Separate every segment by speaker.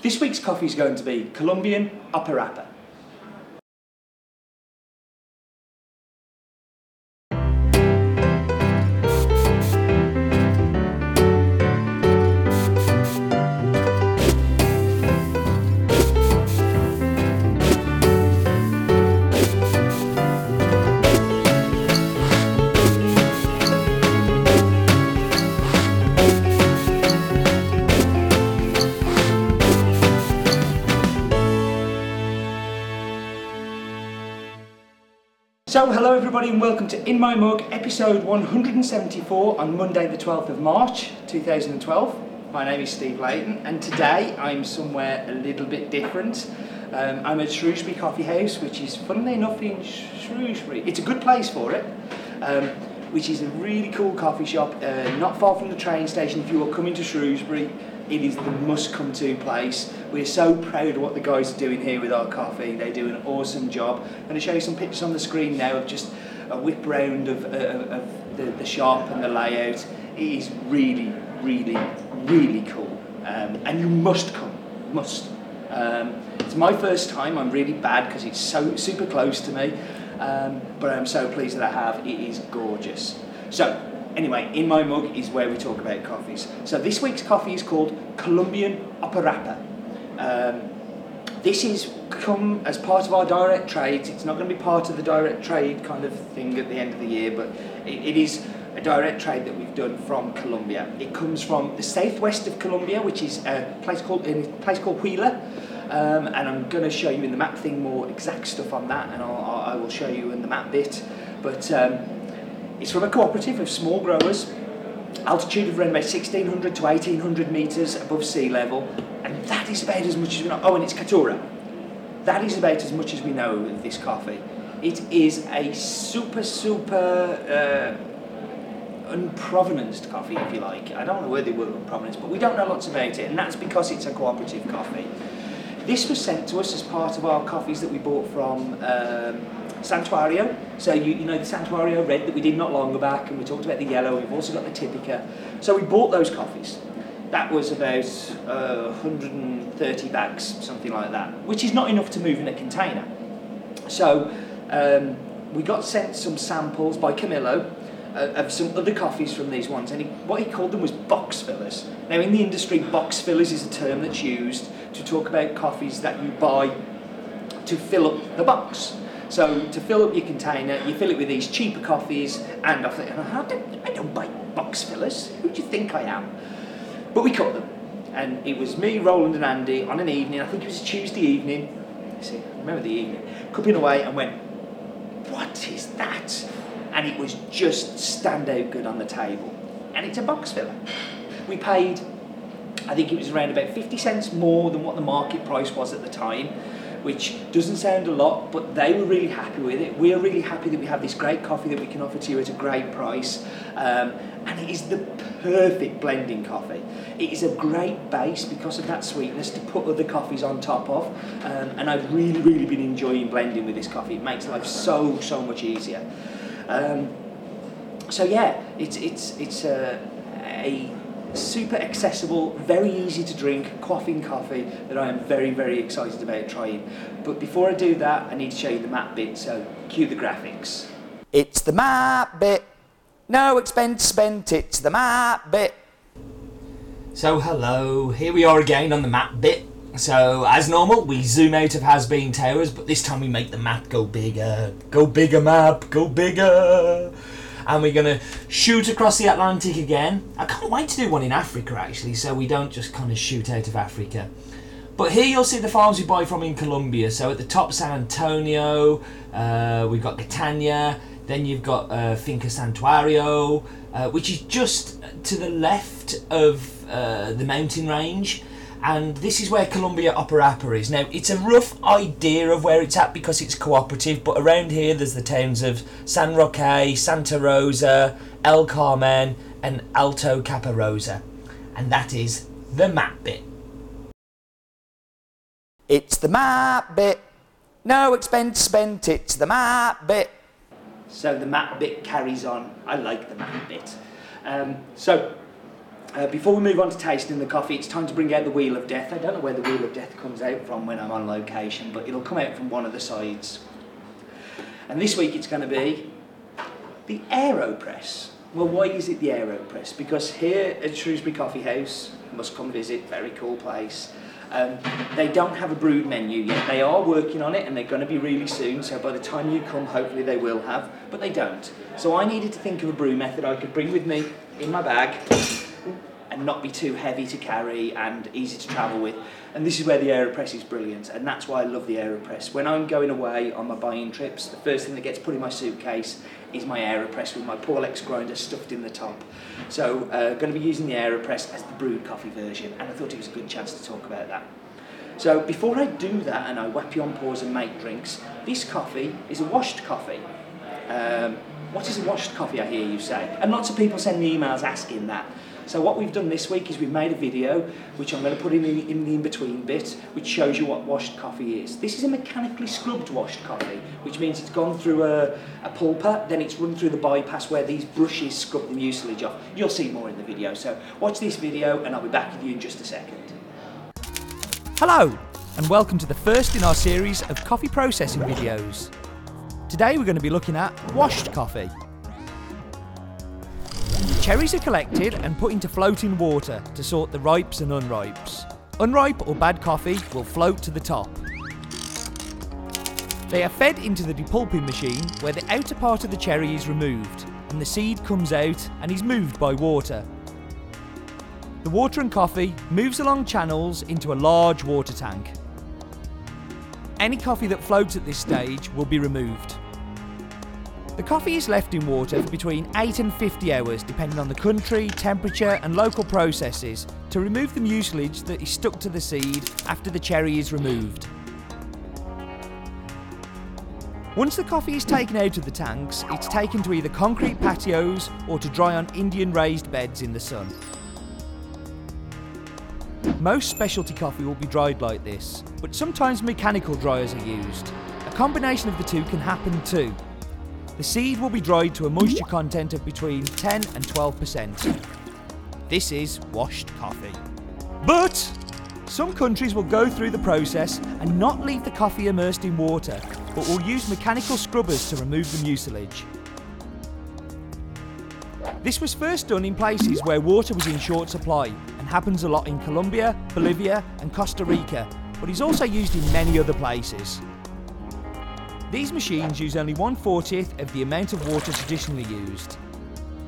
Speaker 1: This week's coffee is going to be Colombian Aparapa. So, hello everybody, and welcome to In My Mug, episode 174 on Monday, the 12th of March 2012. My name is Steve Leighton, and today I'm somewhere a little bit different. Um, I'm at Shrewsbury Coffee House, which is, funnily enough, in Shrewsbury. It's a good place for it, um, which is a really cool coffee shop, uh, not far from the train station. If you are coming to Shrewsbury, it is the must come to place. We're so proud of what the guys are doing here with our coffee. They do an awesome job. I'm going to show you some pictures on the screen now of just a whip round of, uh, of the, the shop and the layout. It is really, really, really cool. Um, and you must come, must. Um, it's my first time. I'm really bad because it's so super close to me. Um, but I'm so pleased that I have. It is gorgeous. So anyway, in my mug is where we talk about coffees. So this week's coffee is called Colombian Aparapa. Um, this is come as part of our direct trades. It's not going to be part of the direct trade kind of thing at the end of the year, but it, it is a direct trade that we've done from Colombia. It comes from the southwest of Colombia, which is a place called a place called Huila. Um, and I'm going to show you in the map thing more exact stuff on that, and I'll, I will show you in the map bit. But um, it's from a cooperative of small growers, altitude of around about 1600 to 1800 metres above sea level, and that is about as much as we know. Oh, and it's Caturra. That is about as much as we know of this coffee. It is a super, super uh, unprovenanced coffee, if you like. I don't know where they were unprovenance, but we don't know lots about it, and that's because it's a cooperative coffee. This was sent to us as part of our coffees that we bought from um, Santuario. So you, you know the Santuario red that we did not long back, and we talked about the yellow. We've also got the Typica. So we bought those coffees. That was about uh, 130 bags, something like that, which is not enough to move in a container. So um, we got sent some samples by Camilo uh, of some other coffees from these ones, and he, what he called them was box fillers. Now, in the industry, box fillers is a term that's used to talk about coffees that you buy to fill up the box. So to fill up your container, you fill it with these cheaper coffees, and I thought, I don't, I don't buy box fillers. Who do you think I am? But we cut them, and it was me, Roland, and Andy on an evening. I think it was a Tuesday evening. See, I remember the evening. Cupping away and went, what is that? And it was just stand out good on the table. And it's a box filler. We paid, I think it was around about 50 cents more than what the market price was at the time which doesn't sound a lot, but they were really happy with it. We're really happy that we have this great coffee that we can offer to you at a great price. Um, and it is the perfect blending coffee. It is a great base because of that sweetness to put other coffees on top of. Um, and I've really, really been enjoying blending with this coffee. It makes life so, so much easier. Um, so yeah, it's, it's, it's a, a super accessible, very easy to drink, quaffing coffee that I am very, very excited about trying. But before I do that, I need to show you the map bit, so cue the graphics.
Speaker 2: It's the map bit. No expense spent, it's the map bit.
Speaker 3: So hello, here we are again on the map bit. So as normal, we zoom out of Has Bean Towers, but this time we make the map go bigger. Go bigger map, go bigger and we're going to shoot across the Atlantic again. I can't wait to do one in Africa actually, so we don't just kind of shoot out of Africa. But here you'll see the farms we buy from in Colombia. So at the top, San Antonio, uh, we've got Catania, then you've got uh, Finca Santuario, uh, which is just to the left of uh, the mountain range and this is where Colombia Aparapa is. Now, it's a rough idea of where it's at because it's cooperative, but around here there's the towns of San Roque, Santa Rosa, El Carmen, and Alto Caparosa. And that is the map bit.
Speaker 2: It's the map bit. No expense spent, it's the map bit.
Speaker 1: So the map bit carries on. I like the map bit. Um, so Uh, before we move on to tasting the coffee, it's time to bring out the Wheel of Death. I don't know where the Wheel of Death comes out from when I'm on location, but it'll come out from one of the sides. And this week it's going to be the AeroPress. Well, why is it the AeroPress? Because here at Shrewsbury Coffee House, must come visit, very cool place. Um, they don't have a brewed menu yet. They are working on it and they're going to be really soon. So by the time you come, hopefully they will have, but they don't. So I needed to think of a brew method I could bring with me in my bag and not be too heavy to carry and easy to travel with. And this is where the Aeropress is brilliant, and that's why I love the Aeropress. When I'm going away on my buying trips, the first thing that gets put in my suitcase is my Aeropress with my Porlex grinder stuffed in the top. So I'm uh, going to be using the Aeropress as the brewed coffee version, and I thought it was a good chance to talk about that. So before I do that and I whap you on pause and make drinks, this coffee is a washed coffee. Um, what is a washed coffee, I hear you say? And lots of people send me emails asking that. So what we've done this week is we've made a video, which I'm going to put in the, in the in-between bit, which shows you what washed coffee is. This is a mechanically scrubbed washed coffee, which means it's gone through a, a pulper, then it's run through the bypass where these brushes scrub the mucilage off. You'll see more in the video. So watch this video and I'll be back with you in just a second.
Speaker 2: Hello, and welcome to the first in our series of coffee processing videos. Today we're going to be looking at washed coffee. Cherries are collected and put into floating water to sort the ripes and unripes. Unripe or bad coffee will float to the top. They are fed into the depulping machine where the outer part of the cherry is removed and the seed comes out and is moved by water. The water and coffee moves along channels into a large water tank. Any coffee that floats at this stage will be removed. The coffee is left in water for between 8 and 50 hours depending on the country, temperature and local processes to remove the mucilage that is stuck to the seed after the cherry is removed. Once the coffee is taken out of the tanks, it's taken to either concrete patios or to dry on Indian raised beds in the sun. Most specialty coffee will be dried like this, but sometimes mechanical dryers are used. A combination of the two can happen too. The seed will be dried to a moisture content of between 10 and 12%. This is washed coffee. But some countries will go through the process and not leave the coffee immersed in water, but will use mechanical scrubbers to remove the mucilage. This was first done in places where water was in short supply happens a lot in Colombia, Bolivia, and Costa Rica, but is also used in many other places. These machines use only 1 40th of the amount of water traditionally used.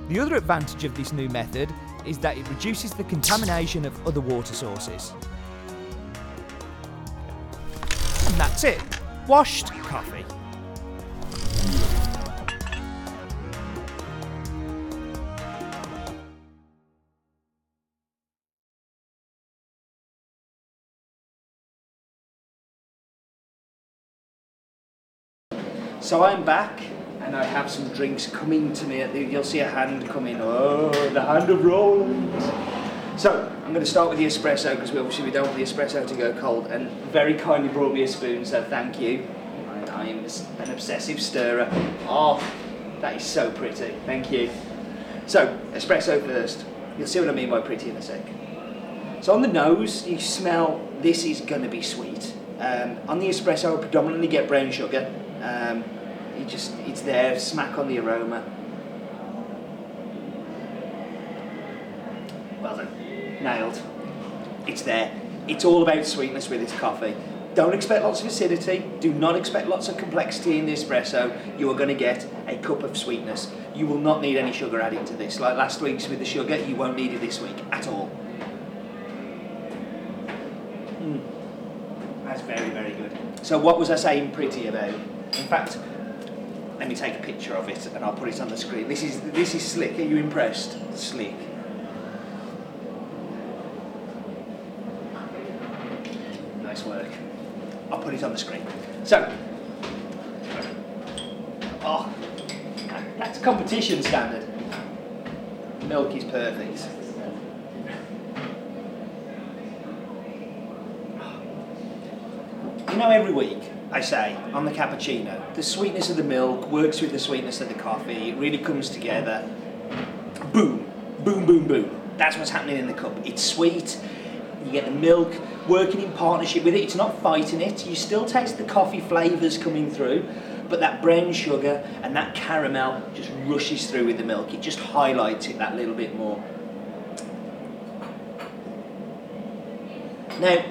Speaker 2: The other advantage of this new method is that it reduces the contamination of other water sources. And that's it. Washed coffee.
Speaker 1: So I'm back and I have some drinks coming to me. You'll see a hand coming. Oh, the hand of Roland. So I'm going to start with the espresso because we obviously we don't want the espresso to go cold. And very kindly brought me a spoon, so thank you. I, I am an obsessive stirrer. Oh, that is so pretty. Thank you. So espresso first. You'll see what I mean by pretty in a sec. So on the nose, you smell this is going to be sweet. Um, on the espresso, I predominantly get brown sugar. Um, it just it's there, smack on the aroma. Well done, nailed. It's there. It's all about sweetness with this coffee. Don't expect lots of acidity. Do not expect lots of complexity in the espresso. You are going to get a cup of sweetness. You will not need any sugar added to this. Like last week's with the sugar, you won't need it this week at all. Mm. That's very, very good. So what was I saying pretty about? In fact, let me take a picture of it and I'll put it on the screen. This is this is slick. Are you impressed? Slick. Nice work. I'll put it on the screen. So, oh, that's competition standard. Milk is perfect. You know, every week I say on the cappuccino, the sweetness of the milk works with the sweetness of the coffee. It really comes together. Boom, boom, boom, boom. That's what's happening in the cup. It's sweet. You get the milk working in partnership with it. It's not fighting it. You still taste the coffee flavours coming through, but that brown sugar and that caramel just rushes through with the milk. It just highlights it that little bit more. Now,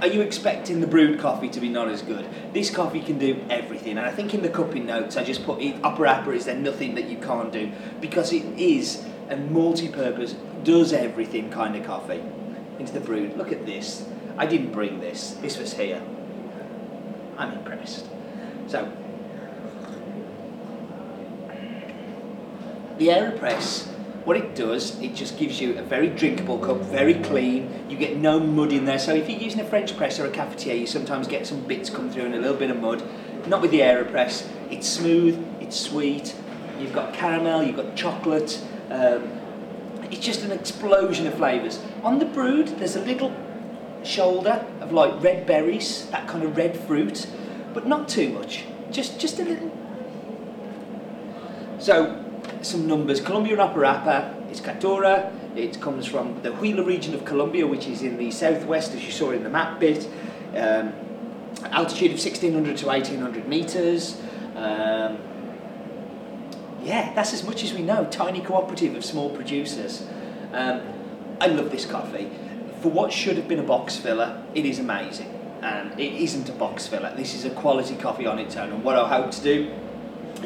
Speaker 1: are you expecting the brewed coffee to be not as good? This coffee can do everything, and I think in the cupping notes I just put it, upper upper is there nothing that you can't do because it is a multi-purpose, does everything kind of coffee into the brewed. Look at this. I didn't bring this. This was here. I'm impressed. So, the AeroPress what it does, it just gives you a very drinkable cup, very clean. You get no mud in there. So if you're using a French press or a cafetiere, you sometimes get some bits come through and a little bit of mud. Not with the AeroPress. It's smooth, it's sweet. You've got caramel, you've got chocolate. Um, it's just an explosion of flavours. On the brewed, there's a little shoulder of like red berries, that kind of red fruit, but not too much. Just just a little. So some numbers. Colombian Aparapa it's Caturra. It comes from the Huila region of Colombia, which is in the southwest, as you saw in the map bit. Um, altitude of 1600 to 1800 meters. Um, yeah, that's as much as we know. Tiny cooperative of small producers. Um, I love this coffee. For what should have been a box filler, it is amazing. And it isn't a box filler. This is a quality coffee on its own. And what I hope to do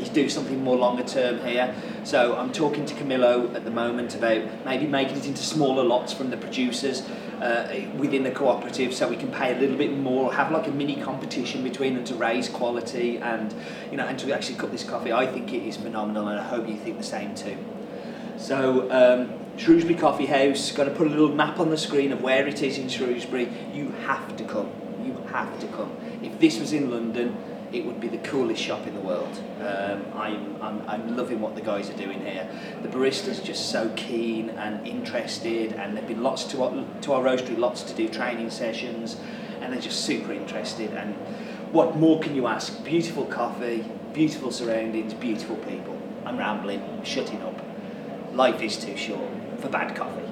Speaker 1: do something more longer term here. So I'm talking to Camilo at the moment about maybe making it into smaller lots from the producers uh, within the cooperative so we can pay a little bit more, have like a mini competition between them to raise quality and you know and to actually cut this coffee. I think it is phenomenal and I hope you think the same too. So um, Shrewsbury Coffee House, going to put a little map on the screen of where it is in Shrewsbury. You have to come. You have to come. If this was in London, it would be the coolest shop in the world. Um, I'm, I'm, I'm loving what the guys are doing here. The barista's just so keen and interested, and there've been lots to our, to our roastery, lots to do training sessions, and they're just super interested. And what more can you ask? Beautiful coffee, beautiful surroundings, beautiful people. I'm rambling, shutting up. Life is too short for bad coffee.